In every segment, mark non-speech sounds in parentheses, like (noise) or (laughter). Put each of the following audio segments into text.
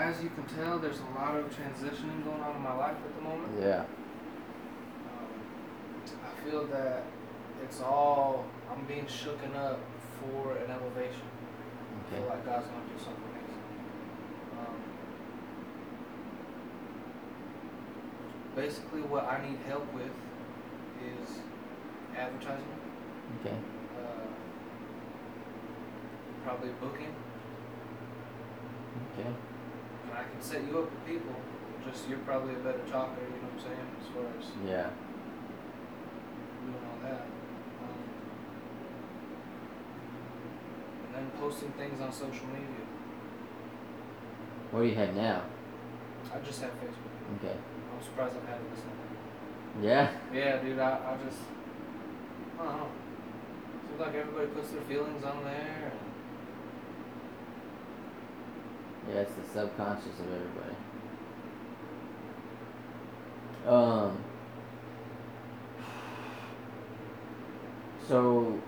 as you can tell, there's a lot of transitioning going on in my life at the moment. Yeah. Um, I feel that it's all I'm being shooken up for an elevation. I Okay. feel like God's gonna do something amazing. Um, basically, what I need help with is advertising, Okay. uh, probably booking, Okay. And I can set you up with people. Just you're probably a better talker, you know what I'm saying, as far as Yeah. doing all that. Um, and then posting things on social media. What do you have now? I just have Facebook. Okay. I'm surprised I've had it this long. Yeah. Yeah, dude, I, I just, I don't know. Seems like everybody puts their feelings on there. And Yeah, it's the subconscious of everybody. Um. So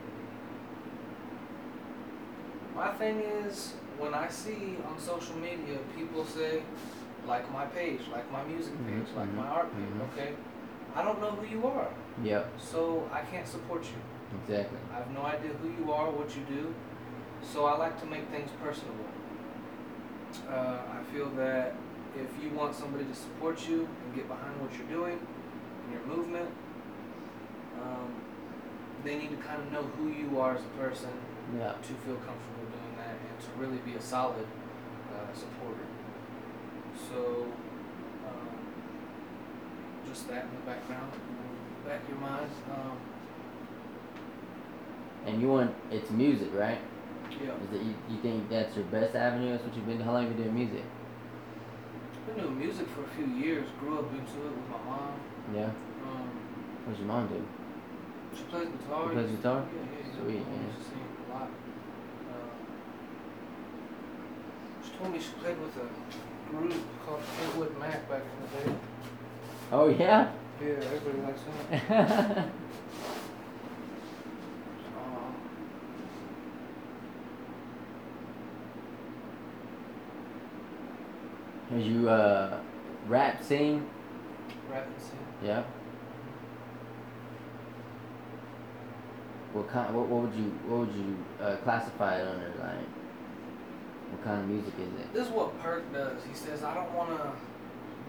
my thing is, when I see on social media people say, like my page, like my music Mhm, page, like mhm, my art page, mhm. okay? I don't know who you are, Yep. so I can't support you. Exactly. I have no idea who you are, what you do, so I like to make things personable. Uh, I feel that if you want somebody to support you and get behind what you're doing and your movement, um, they need to kind of know who you are as a person Yeah. to feel comfortable doing that and to really be a solid uh, supporter. So, um, just that in the background, back of your mind. Um, And you want it's music, right? Yeah. Is it you, you think that's your best avenue? That's what you've been. Doing. How long have you been doing music? I've Been doing music for a few years. Grew up into it with my mom. Yeah. Um, What's your mom do? she plays guitar. She plays guitar? Yeah, yeah, yeah. Sweet, My mom man. used to sing a lot. Uh, she told me she played with a group called Fleetwood Mac back in the day. Oh yeah. Yeah, everybody likes him. (laughs) Um, As you uh, rap, sing. rap and sing. Yeah. What kind? What, what would you? What would you uh, classify it under? Like, what kind of music is it? This is what Perk does. He says, I don't want to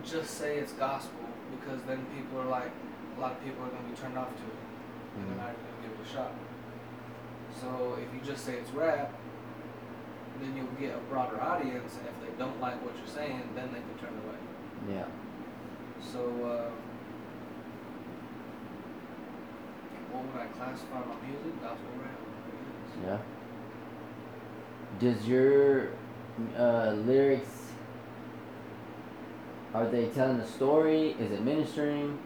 just say it's gospel because then people are like, a lot of people are going to be turned off to it. and they're Mhm. not gonna give it a shot. So if you just say it's rap, then you'll get a broader audience, and if they don't like what you're saying, then they can turn away. Yeah. So uh, what would I classify my music? Gospel rap. Yeah. Does your uh, lyrics are they telling a story? Is it ministering?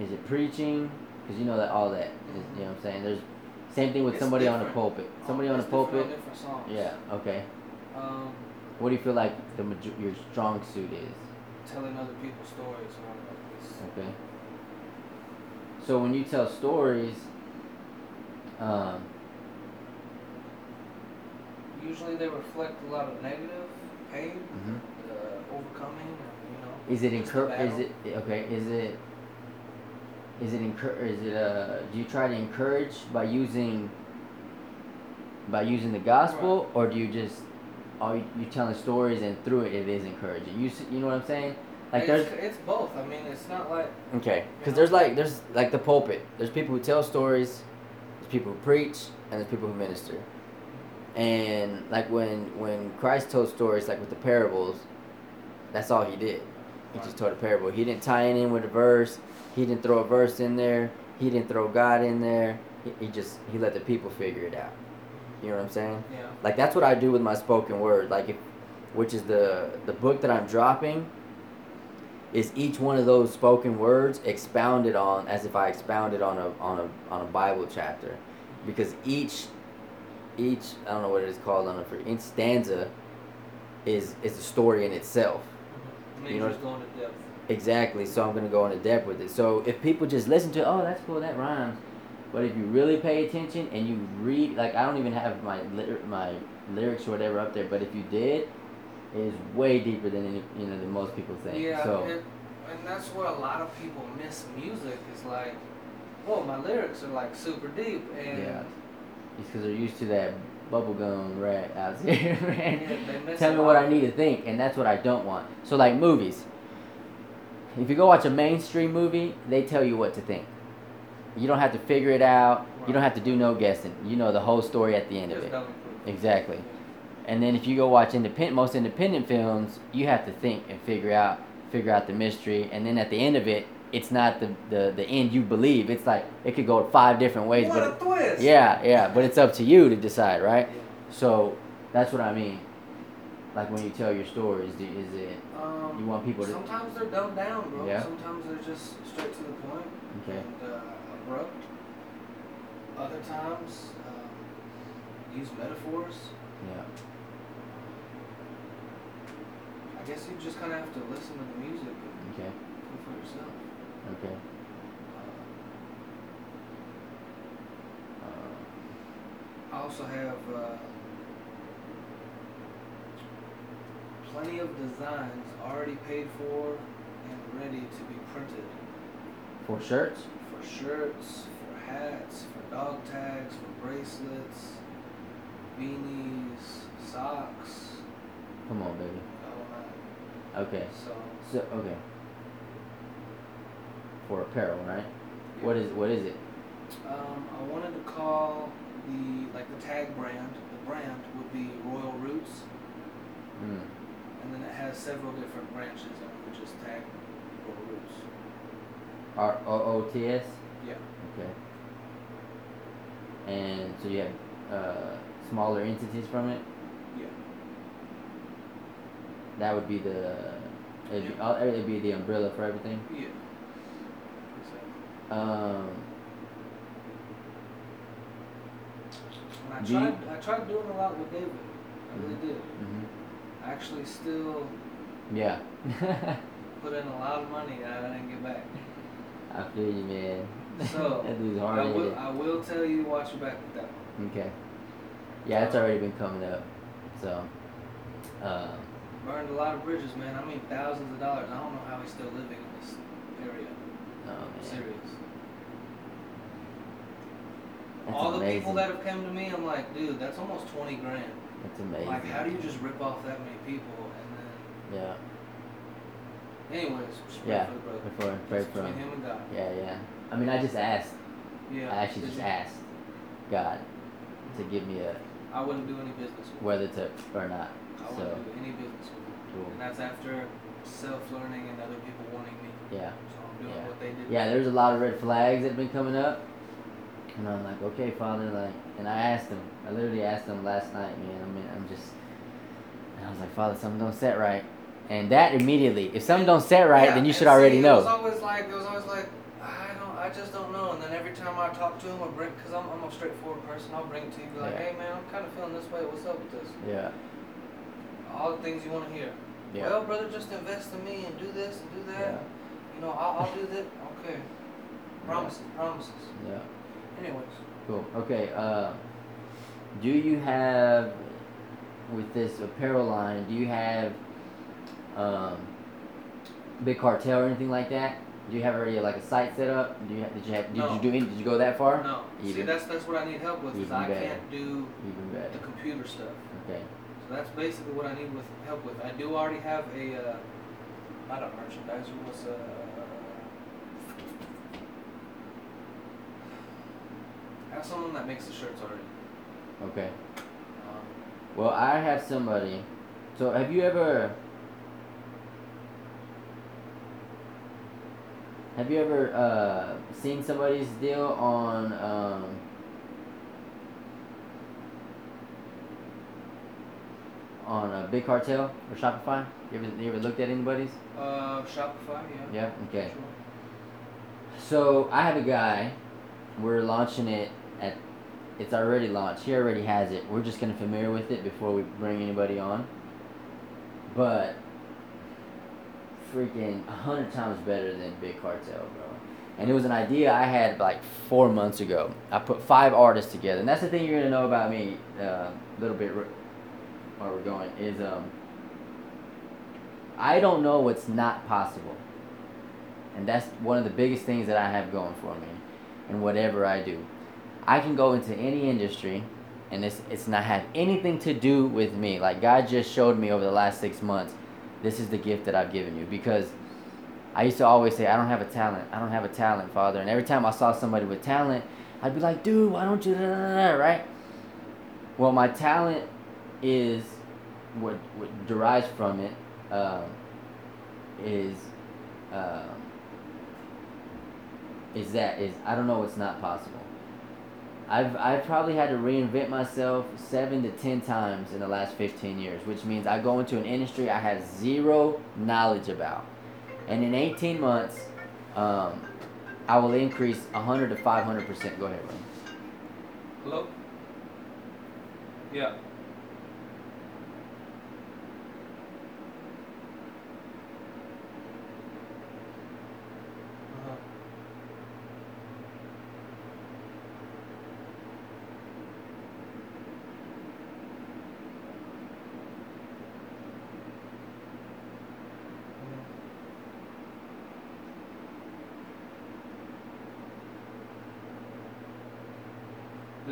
Is it preaching? Because you know that all that is, you know what I'm saying. There's same thing with It's somebody on a different. pulpit. Somebody on It's different pulpit. Different songs. Yeah. Okay. Um, What do you feel like the major- your strong suit is? telling other people's stories or like this. Okay. So when you tell stories, um, Usually they reflect a lot of negative pain, mhm. uh, overcoming, or, you know. is it encour- Is battle. it okay? Is it is it encour- Is it uh? Do you try to encourage by using by using the gospel, or do you just are you, you telling stories and through it it is encouraging? You you know what I'm saying? Like there's it's, it's both. I mean, it's not like Okay, because there's like there's like the pulpit. There's people who tell stories, there's people who preach, and there's people who minister. And like when when Christ told stories, like with the parables, that's all he did. He just told a parable. He didn't tie it in with a verse. He didn't throw a verse in there. He didn't throw God in there. He, he just he let the people figure it out. You know what I'm saying? yeah. Like that's what I do with my spoken word. Like if, which is the the book that I'm dropping. Is each one of those spoken words expounded on as if I expounded on a on a on a Bible chapter, because each each I don't know what it is called on a for each stanza is is a story in itself. Mm-hmm. Mean, You know- just going to depth. Exactly. So I'm gonna go into depth with it. So if people just listen to, oh, that's cool, that rhymes, but if you really pay attention and you read, like I don't even have my my lyrics or whatever up there, but if you did, it is way deeper than any, you know than most people think. Yeah, so and, and that's where a lot of people miss music. Is like, well, my lyrics are like super deep, and yeah, it's because they're used to that bubblegum rap out (laughs) here, man. Yeah, Tell me what I need to think, and that's what I don't want. So like movies. If you go watch a mainstream movie, they tell you what to think. You don't have to figure it out. You don't have to do no guessing. You know the whole story at the end of it. Exactly. And then if you go watch independent, most independent films, you have to think and figure out, figure out the mystery, and then at the end of it, it's not the the, the end you believe. It's like it could go five different ways, What a twist! yeah, yeah, but it's up to you to decide, right? Yeah. So that's what I mean. Like when you tell your stories, do, is it Um, you want people to? Sometimes they're dumbed down, bro. Yeah. Sometimes they're just straight to the point Okay. and uh, abrupt. Other times, um, use metaphors. Yeah. I guess you just kind of have to listen to the music and Okay. for yourself. Okay. Uh, I also have uh, plenty of designs already paid for and ready to be printed For shirts. for shirts, for hats, for dog tags, for bracelets, beanies, socks, Come on, baby. all. Okay. So So okay. For apparel, right? What is what is it? Um, I wanted to call the like the tag brand. The brand would be Royal Roots, Mm. And then it has several different branches, and we just tag Royal Roots. R O O T S. Yeah. Okay. And so you have uh, smaller entities from it. Yeah. That would be the. It'd be, uh, it'd be the umbrella for everything. Yeah. Exactly. Um. And I you- tried. I tried doing a lot with David. I really Mhm. did. hmm I actually still Yeah. (laughs) put in a lot of money that I didn't get back. I feel you, man. So, (laughs) that dude's I hard will. I will tell you, watch your back with that one. Okay. Yeah, it's already been coming up. So. Uh, Burned a lot of bridges, man. I mean, thousands of dollars. I don't know how he's still living in this area. oh man. Serious. That's All the people that have come to me, I'm like, dude, that's almost twenty grand. That's amazing. Like, how do you just rip off that many people? And then? Yeah. anyways, Yeah. for the brother. Pray for him. Pray for between him. him and God. Yeah, yeah. I mean, I just asked. Yeah. I actually just you? asked God to give me a I wouldn't do any business with whether to or not. I So wouldn't do any business with him. cool. And that's after self-learning and other people wanting me. Yeah. So I'm doing Yeah. what they did. Yeah, there's a lot of red flags that have been coming up. And I'm like, okay, Father, like, and I asked him. I literally asked him last night, man. I mean, I'm just, and I was like, Father, something don't set right. And that immediately, if something don't set right, Yeah, then you should and already know. It was always like it was always like I don't, I just don't know. And then every time I talk to him, I bring because I'm, I'm a straightforward person. I'll bring it to you, be like, Yeah. hey man, I'm kind of feeling this way. What's up with this? Yeah. All the things you want to hear. Yeah. Well, brother, just invest in me and do this and do that. Yeah. You know, I'll, I'll do that. Okay. Promises, promises. Yeah. Anyways, Cool. Okay. Uh, do you have with this apparel line? Do you have um, big cartel or anything like that? Do you have already like a site set up? Do you have, did you have, did No. you do any, did you go that far? no. See, that's that's what I need help with. Even I better. can't do Even the computer stuff. Okay. So that's basically what I need with help with. I do already have a uh, not a merchandiser, what's a I have someone that makes the shirts already. Okay. Um, Well, I have somebody. So, have you ever? Have you ever uh, seen somebody's deal on um, on a big cartel or Shopify? You ever you ever looked at anybody's? uh, Shopify, yeah. Yeah. Okay. Sure. So I have a guy. We're launching it at. It's already launched. He already has it. We're just gonna familiar with it before we bring anybody on. But freaking a hundred times better than Big Cartel, bro. And it was an idea I had like four months ago. I put five artists together, and that's the thing you're gonna know about me uh, a little bit. Where we're going is um, I don't know what's not possible. And that's one of the biggest things that I have going for me in whatever I do. I can go into any industry and it's it's not had anything to do with me. Like God just showed me over the last six months, this is the gift that I've given you. Because I used to always say, I don't have a talent. I don't have a talent, Father. And every time I saw somebody with talent, I'd be like, dude, why don't you, right? Well, my talent is what, what derives from it um, is um, is that is I don't know it's not possible. I've I've probably had to reinvent myself seven to ten times in the last fifteen years, which means I go into an industry I have zero knowledge about, and in eighteen months, um, I will increase hundred to five hundred percent. Go ahead, Ron. Hello? Yeah.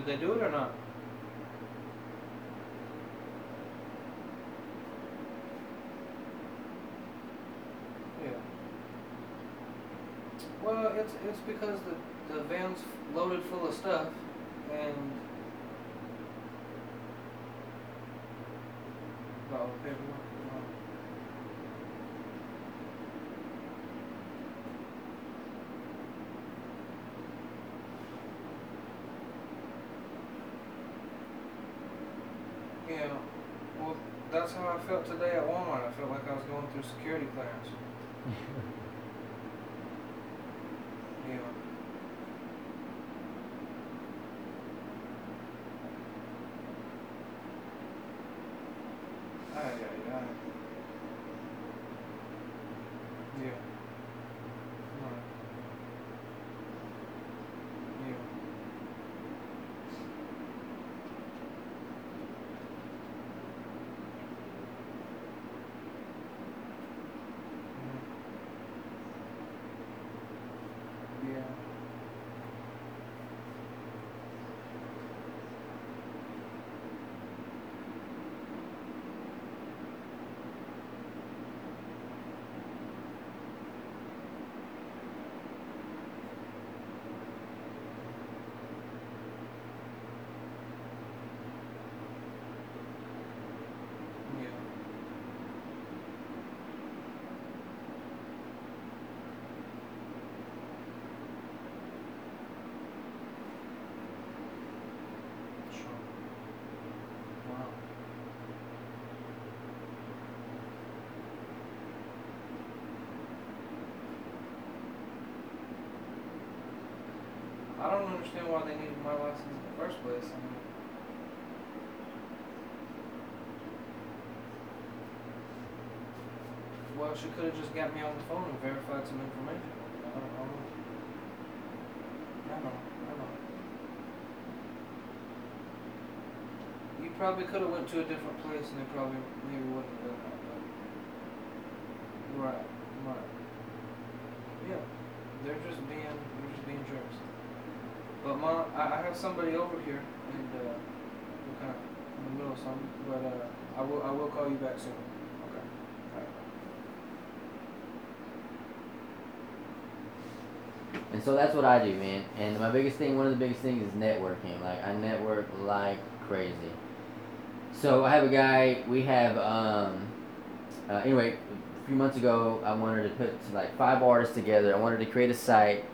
They do it or not? Yeah. Well, it's it's because the the van's loaded full of stuff, and oh, paperwork. no. Yeah. Well, that's how I felt today at Walmart. I felt like I was going through security clearance. (laughs) Yeah. Ay, ay, ay. Yeah. Right. Yeah. Mhm. Yeah. Yeah. Sure. Wow. I don't understand why they needed my license in the first place. I mean, well, she could have just got me on the phone and verified some information. I don't, don't know. I I know. You probably could have went to a different place and they probably maybe wouldn't have done that. But right, right. Yeah, they're just being. But mom, I, I have somebody over here and uh, we're kind of in the middle of something. But uh, I will I will call you back soon. Okay. And so that's what I do, man. And my biggest thing, one of the biggest things is networking. Like I network like crazy. So I have a guy. We have um. Uh, anyway, a few months ago, I wanted to put like five artists together. I wanted to create a site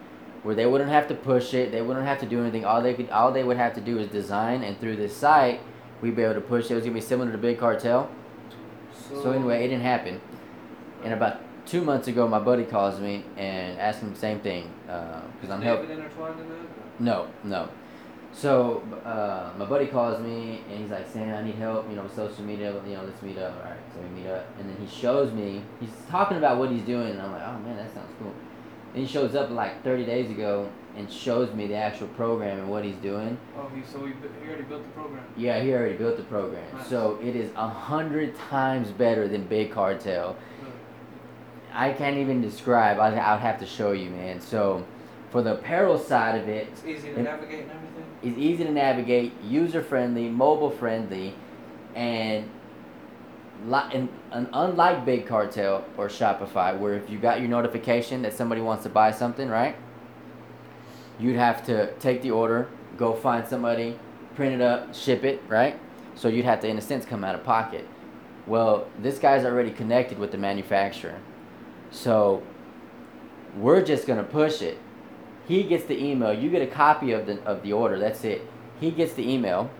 where they wouldn't have to push it. They wouldn't have to do anything. All they could, all they would have to do is design, and through this site, we'd be able to push it. It was gonna be similar to Big Cartel. So anyway, it didn't happen. And about two months ago, my buddy calls me and asks me the same thing because I'm Is helping. David intertwined in that? No, no. So uh, my buddy calls me and he's like, "Sam, I need help. You know, with social media. You know, let's meet up." All right, so we meet up, and then he shows me. He's talking about what he's doing, and I'm like, "Oh man, that sounds cool." And he shows up like 30 days ago and shows me the actual program and what he's doing. Oh, he so he, he already built the program. Yeah, he already built the program, Nice. so it is a hundred times better than Big Cartel. I can't even describe. I I'll have to show you, man. So, for the apparel side of it, It's easy to It- navigate and everything. it's easy to navigate, user friendly, mobile friendly, and and, and unlike Big Cartel or Shopify, where if you got your notification that somebody wants to buy something, right? You'd have to take the order, go find somebody, print it up, ship it, right? So you'd have to, in a sense, come out of pocket. Well, this guy's already connected with the manufacturer, so we're just gonna push it. He gets the email. You get a copy of the of the order. That's it. He gets the email.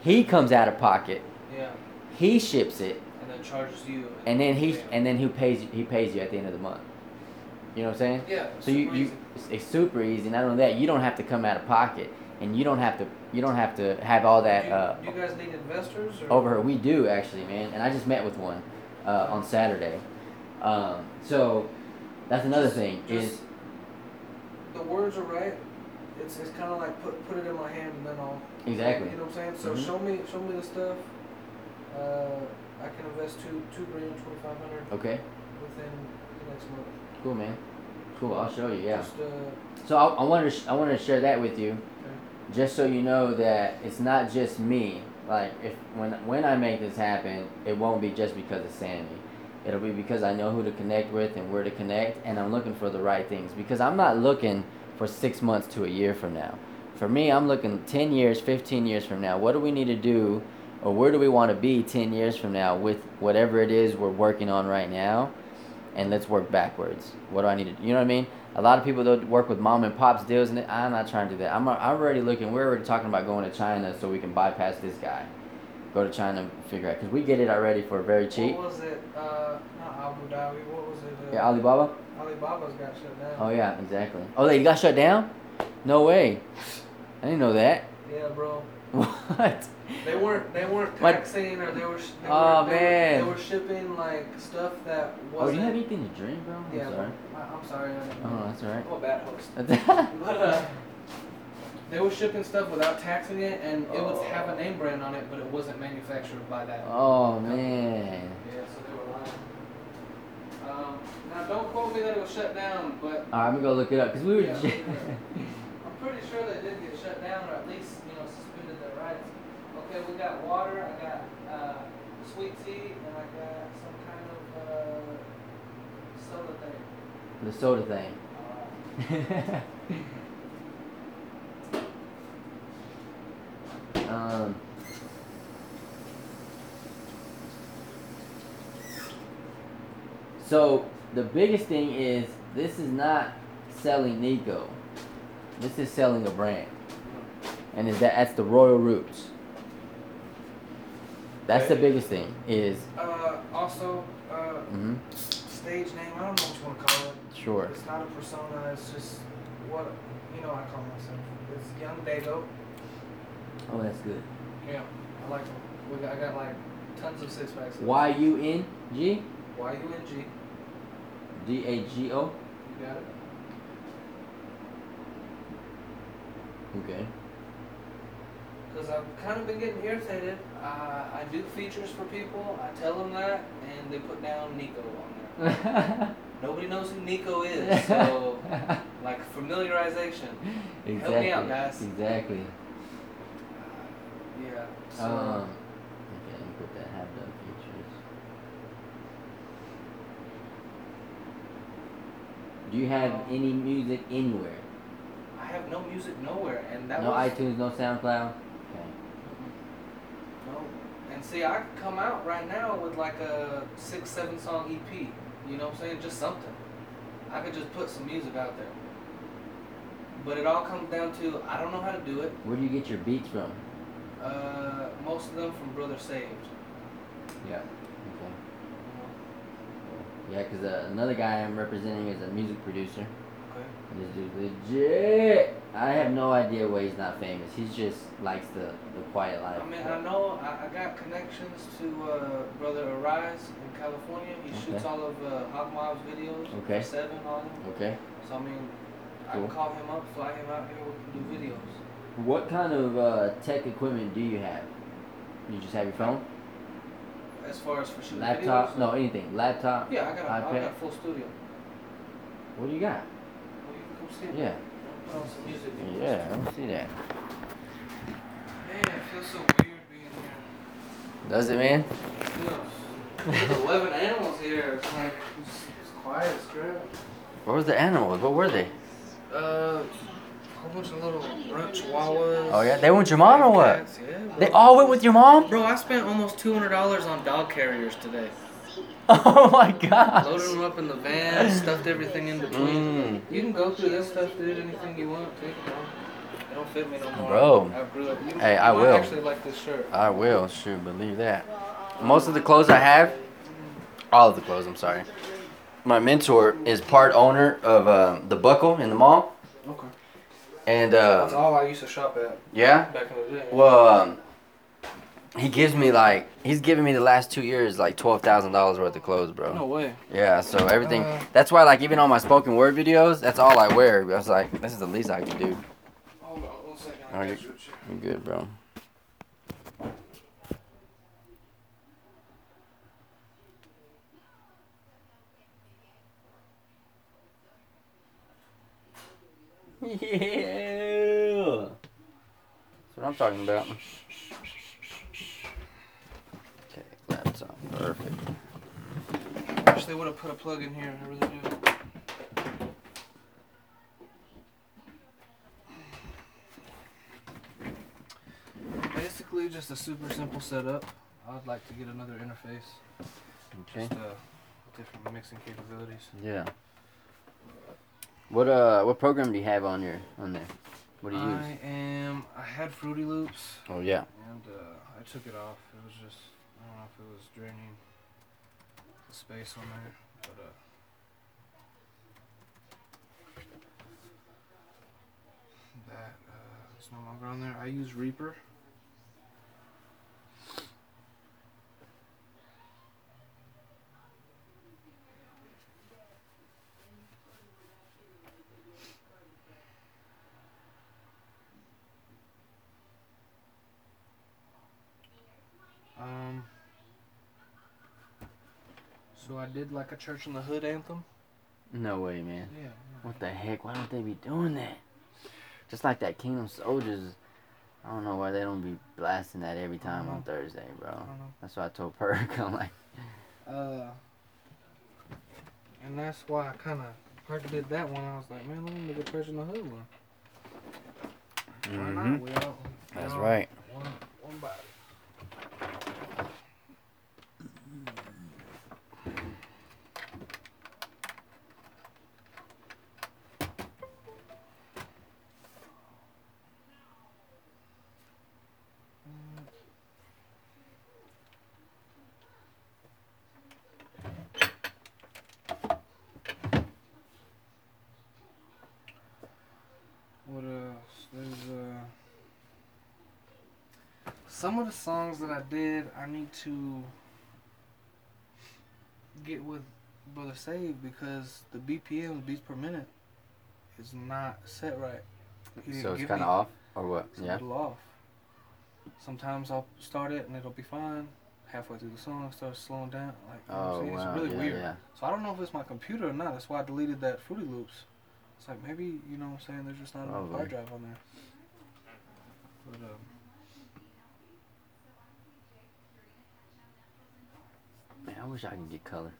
He comes out of pocket. He ships it, And then charges you. and then he and then he pays he pays you at the end of the month. You know what I'm saying? Yeah. So you, super you easy. it's, super easy. Not only that, you don't have to come out of pocket, and you don't have to you don't have to have all that do, you, uh, do you guys need investors? Or? over here. We do actually, man. And I just met with one uh, on Saturday. Um, so that's another Just- thing just- is the words are right. It's, it's kind of like put put it in my hand and then I'll. exactly You know what I'm saying? So Mhm. show me show me the stuff. Uh, I can invest two two grand twenty five hundred okay. within the next month. Cool, man. Cool. I'll show you. Yeah. Just, uh, So I, I wanted to sh- I wanted to share that with you, okay. just so you know that it's not just me. Like if when when I make this happen, it won't be just because of Sammy. It'll be because I know who to connect with and where to connect, and I'm looking for the right things. Because I'm not looking for six months to a year from now. For me, I'm looking ten years, fifteen years from now. What do we need to do, or where do we want to be ten years from now with whatever it is we're working on right now? and let's work backwards. What do I need to? You know what I mean? A lot of people that work with mom and pops deals, and I'm not trying to do that. I'm I'm already looking. We're already talking about going to China so we can bypass this guy. Go to China and figure out because we get it already for very cheap. What was it? Uh, not Abu Dhabi. What was it? Uh, Yeah, Alibaba. Alibaba's got shut down. Oh yeah, exactly. Oh, they got shut down? No way. I didn't know that. Yeah, bro. What? They weren't they weren't taxing or they were. sh- They Oh, were, they man. Were, they were shipping like stuff that Oh, do wasn't. you have anything to drink, bro? I'm yeah, sorry. I, I'm sorry. I, Oh, that's all right. I'm a bad host. (laughs) But uh, they were shipping stuff without taxing it, and it would have a name brand on it, but it wasn't manufactured by that. oh man. Yeah, so they were lying. Um, now don't quote me that it was shut down, but All right, I'm gonna go look it up because we were. Yeah, (laughs) I'm pretty sure they did get shut down, or at least you know suspended their rights. Okay, we got water. I got uh, sweet tea, and I got some kind of uh, soda thing. the soda thing. Uh, um, so the biggest thing is this is not selling Nico. This is selling a brand, and is that that's the Royal Roots. That's the biggest thing. Is uh, also, uh, mm-hmm, stage name. I don't know what you want to call it. sure. It's not a persona. It's just what you know. I call myself. It's Yung Dago. Oh, that's good. Yeah, I like them. We got, I got like tons of six packs. Y U N G Y U N G. D A G O. You got it. Okay. Because I've kind of been getting irritated. Uh, I do features for people. I tell them that, and they put down Nico on there. (laughs) Nobody knows who Nico is, (laughs) so like familiarization. exactly. Help me out, guys. Exactly. Yeah. So, Um, okay, put that have done features. Do you have any music anywhere? I have no music nowhere, and that no was iTunes, no SoundCloud. No. And see, I could come out right now with like a six, seven song EP. You know what I'm saying? Just something. I could just put some music out there. But it all comes down to I don't know how to do it. Where do you get your beats from? Uh, most of them from Brother Saved. Yeah. Okay. Yeah, because uh, another guy I'm representing is a music producer. Okay. This dude's legit. I have no idea why he's not famous. He just likes the, the quiet life. I mean, I know I, I got connections to uh, Brother Arise in California. He shoots all of uh, Hog Mob's videos. Okay. Seven on them. Okay. So I mean, I Cool. can call him up, fly him out here. We can do videos. What kind of uh, tech equipment do you have? You just have your phone? as far as for shooting Laptop? videos? No, anything. Laptop. Yeah, I got a, I got a full studio. What do you got? See it. Yeah. Put on some music. Yeah, I don't see that. Man, it feels so weird being here. Does it, man? It. There's 11 animals here. It's like, it's, it's quiet. What was the animals? What were they? Uh, a whole bunch of little runt chihuahuas. Oh yeah, they went with your mom or what? Cats, Yeah, bro. They all went with your mom? Bro, I spent almost $200 on dog carriers today. (laughs) Oh my god. Loaded them up in the van, stuffed everything in between. Mm. You can go through this stuff, dude. Anything you want, take it, bro. It don't fit me no more. Bro. I grew up. You, Hey, you I might will. actually like this shirt. I will, shoot, believe that. Most of the clothes I have, all of the clothes, I'm sorry. My mentor is part owner of uh, the Buckle in the mall, Okay. and That's uh, all I used to shop at yeah. back in the day. Well, um, he gives me like he's giving me the last two years like twelve thousand dollars worth of clothes, bro. No way. Yeah, so everything. Uh. that's why like even on my spoken word videos, that's all I wear. I was like, this is the least I can do. Hold on one second. Are I you- got you. You good, bro? (laughs) Yeah. That's what I'm talking about. Okay, Perfect. Wish they would have put a plug in here. I really do. Basically, just a super simple setup. I'd like to get another interface. Okay. Just uh, different mixing capabilities. Yeah. What uh what program do you have on your on there? What do you use? I am. I had Fruity Loops, Oh yeah. and uh, I took it off. It was just. I don't know if it was draining the space on there, but uh. That uh, is no longer on there. I use Reaper. Did like a Church in the Hood anthem. No way, man. Yeah. What the heck? Why don't they be doing that? Just like that Kingdom Soldiers. I don't know why they don't be blasting that every time on. Thursday, bro. I don't know. That's why I told Perk. (laughs) I'm like, Uh, and that's why I kind of Parker did that one. I was like, man, let me make a Church in the Hood one. Why not? Mhm. We all, we That's right. One, one body. What else? There's uh some of the songs that I did I need to get with Brother Save because the BPM beats per minute is not set right. So it's kind of off, or what? It's a Yeah. little off. Sometimes I'll start it and it'll be fine. Halfway through the song, it starts slowing down. Like, you know what I'm Oh saying? wow. it's really yeah, weird. yeah. So I don't know if it's my computer or not. That's why I deleted that Fruity Loops. It's like maybe you know what I'm saying. There's just not enough hard drive on there. But um, I wish I could get color.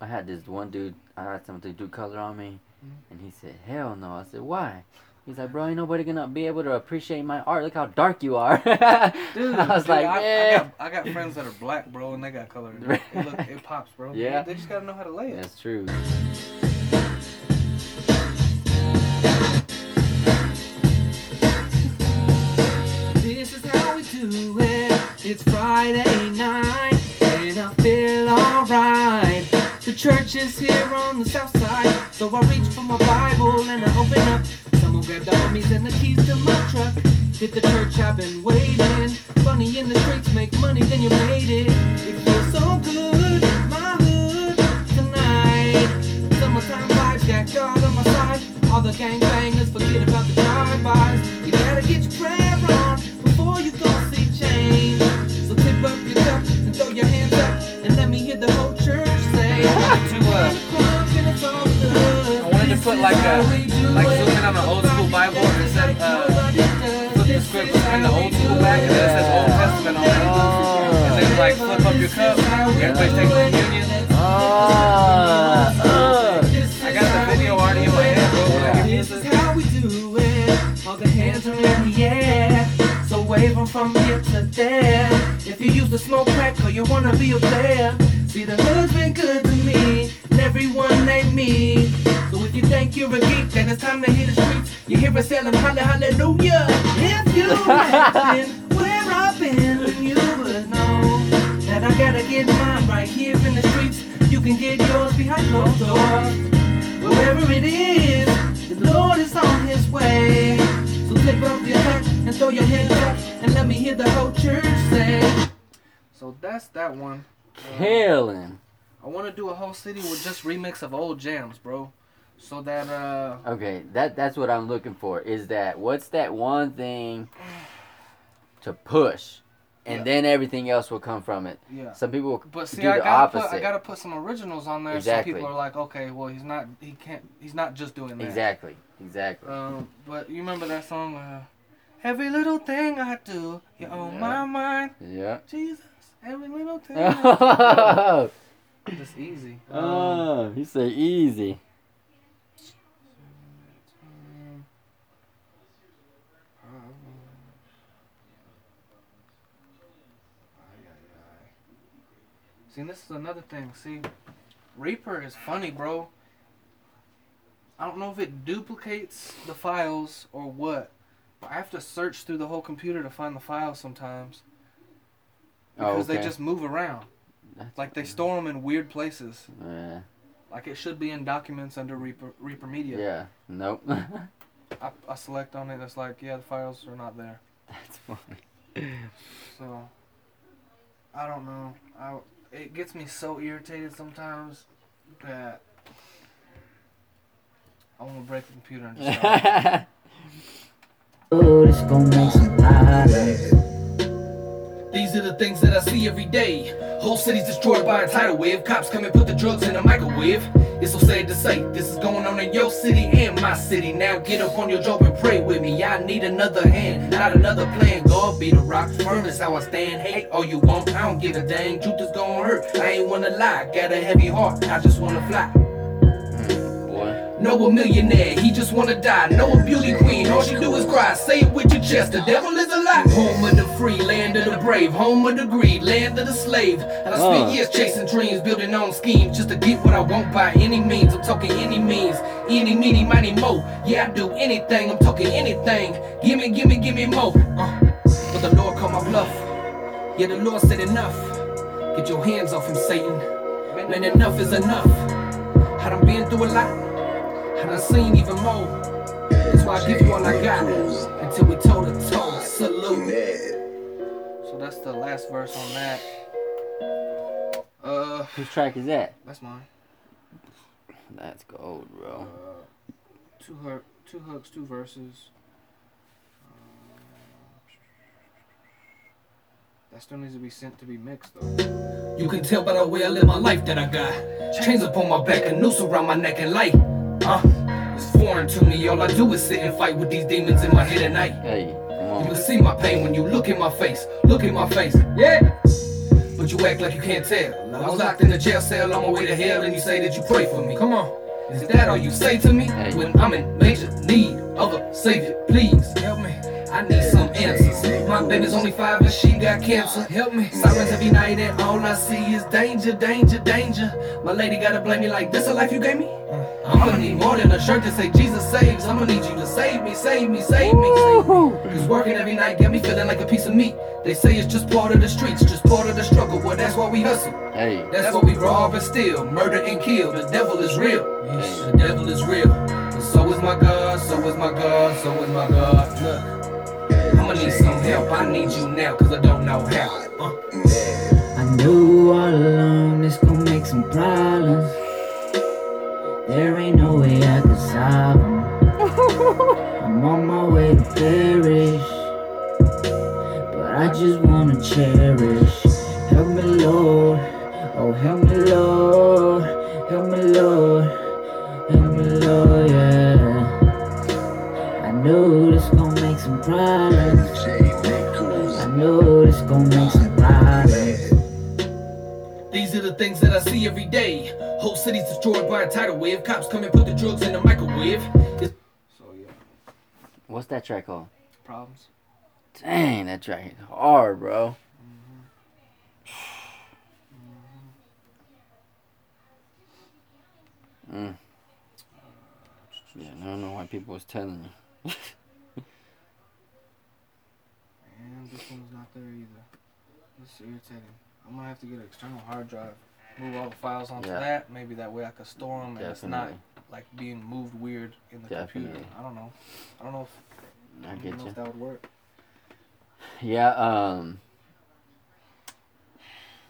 I had this one dude. I had somebody do color on me, Mhm. and he said, "Hell no." I said, "Why?" He's like, "Bro, ain't nobody gonna be able to appreciate my art. Look how dark you are." (laughs) dude, I was dude, like, I, I, "Man." got, I got friends that are black, bro, and they got color. it. (laughs) It, look, it pops, bro. Yeah. They just gotta know how to lay it. That's true. This is how we do it. It's Friday night, and I feel alright. The church is here on the south side, so I reach for my Bible and I open up. Someone grab the homies and the keys to my truck. Hit the church, I've been waiting. Funny in the streets, make money, then you made it. It feels so good, my hood tonight. Summertime vibes got God on my side. All the gangbangers forget about the drive-bys. You gotta get your prayer on before you go see change. Up your and throw your hands up and let me hear the whole church say. I (laughs) to, uh, I wanted to put like a, like zoom in on an old school Bible and it said, uh, flip the script in the old school uh, back and then it says Old Testament on it. Oh. And then like flip up your cup, everybody take communion. Oh. Uh. I got the video already in my head, bro. This is how we do it. All the hands are in the air. 'Em from here to there. If you used to smoke crack or you wanna be a player. See, the hood's been good to me. And everyone ain't me. So if you think you're a geek, then it's time to hit the streets. You hear us yelling holla hallelujah. If you (laughs) been where I've been, you would know that I gotta get mine right here in the streets. You can get yours behind closed doors. Wherever it is, the Lord is on his way. So take off your hat and throw your hands up and let me hear the whole church say. So that's that one. Killing. I want to do a whole city with just remix of old jams, bro. So that uh, Okay, that that's what I'm looking for. Is that what's that one thing to push, and Yeah. then everything else will come from it. yeah. Some people will But see, do I the gotta put I gotta put some originals on there Exactly. so people are like, okay, well he's not he can't he's not just doing that. exactly, exactly. Um, but you remember that song? Uh, every little thing I do, you're on my mind, yeah. Jesus. Every little (laughs) thing. I do. oh, Just easy. Um, you say easy. See, this is another thing. See, Reaper is funny, bro. I don't know if it duplicates the files or what, but I have to search through the whole computer to find the files sometimes Oh, because okay. they just move around. That's Like they store them in weird places. Yeah. Like it should be in documents under Reaper Reaper Media. Yeah. Nope. (laughs) I, I select on it. It's like yeah, the files are not there. That's funny. So I don't know. I it gets me so irritated sometimes that I want to break the computer and just stop. (laughs) Oh, this gon' make some dollars. These are the things that I see every day. Whole cities destroyed by a tidal wave. Cops come and put the drugs in a microwave. It's so sad to say, this is going on in your city and my city. Now get up on your job and pray with me. I need another hand, not another plan. God be the rock firm, how I stand. Hate all you want, I don't give a dang. Truth is gonna hurt, I ain't wanna lie. Got a heavy heart, I just wanna fly. No a millionaire, he just wanna die. No a beauty queen, all she do is cry. Say it with your chest, the devil is a lie. Home of the free, land of the brave, home of the greed, land of the slave. And I spent Uh. years chasing dreams, building on schemes just to get what I want by any means. I'm talking any means, any, meeny, miny, mo. Yeah, I do anything, I'm talking anything. Gimme, gimme, gimme more. Uh, but the Lord called my bluff. Yeah, the Lord said enough. Get your hands off him, Satan. Man, enough is enough. I done been through a lot. I done seen even more. That's why I give you all I got. Until we toe to toe. Salute. so that's the last verse on that. Uh, Whose track is that? that's mine. That's gold, Uh, bro. two hook, two hooks, two verses. Uh, that still needs to be sent to be mixed though. You can tell by the way I live my life that I got chains upon my back, a noose around my neck, and light. Uh, it's foreign to me. All I do is sit and fight with these demons in my head at night. Hey, You can see my pain when you look in my face. Look in my face. Yeah. But you act like you can't tell. I was locked in a jail cell on my way to hell, and you say that you pray for me. Come on. Is that all you say to me? Hey. When I'm in major need of a savior, please help me. I need some answers. My baby's only five and she got cancer. Help me. Sirens every night and all I see is danger, danger, danger. My lady gotta blame me like this a life you gave me? I'm gonna need more than a shirt to say Jesus saves. I'm gonna need you to save me, save me, save me. Save me. Cause working every night get me feeling like a piece of meat. They say it's just part of the streets, just part of the struggle. Well, that's why we hustle. Hey, That's why we rob and steal, murder and kill. The devil is real. The devil is real. And so is my God, so is my God, so is my God. Look, I need some help. I need you now, cause I don't know how. Uh. I knew all along this gon' make some problems. There ain't no way I could solve them. (laughs) I'm on my way to perish, but I just wanna cherish. Help me, Lord. Oh, help me, Lord. Help me, Lord. Help me, Lord, yeah. I know this gon' make some problems gon' make somebody. These are the things that I see every day. Whole cities destroyed by a tidal wave. Cops come and put the drugs in the microwave. It's- so yeah. What's that track called? Problems. Dang, that track is hard, bro. Mm-hmm. Mm. Yeah, I don't know why people was telling me. (laughs) irritating. I'm gonna have to get an external hard drive. Move all the files onto Yeah. that. Maybe that way I can store them and it's not like being moved weird in the computer. I don't know. I don't know if, I I get know if that would work. Yeah, um,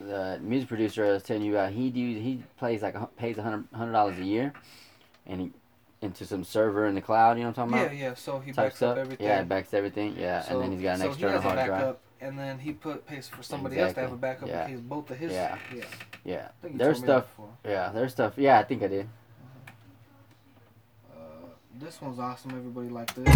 the music producer I was telling you about, he do he plays like pays a hundred hundred dollars a year, and he into some server in the cloud. You know what I'm talking Yeah, about? yeah. Yeah. So he backs up everything. Yeah, it backs everything. Yeah, So- and then he's got an so external hard drive. Backup, and then he put pays for somebody else to have a backup Yeah. in case both of his. Yeah. yeah. Yeah, I think you there's told me that stuff. Yeah, there's stuff. Yeah, I think I did. Uh, this one's awesome. Everybody like this.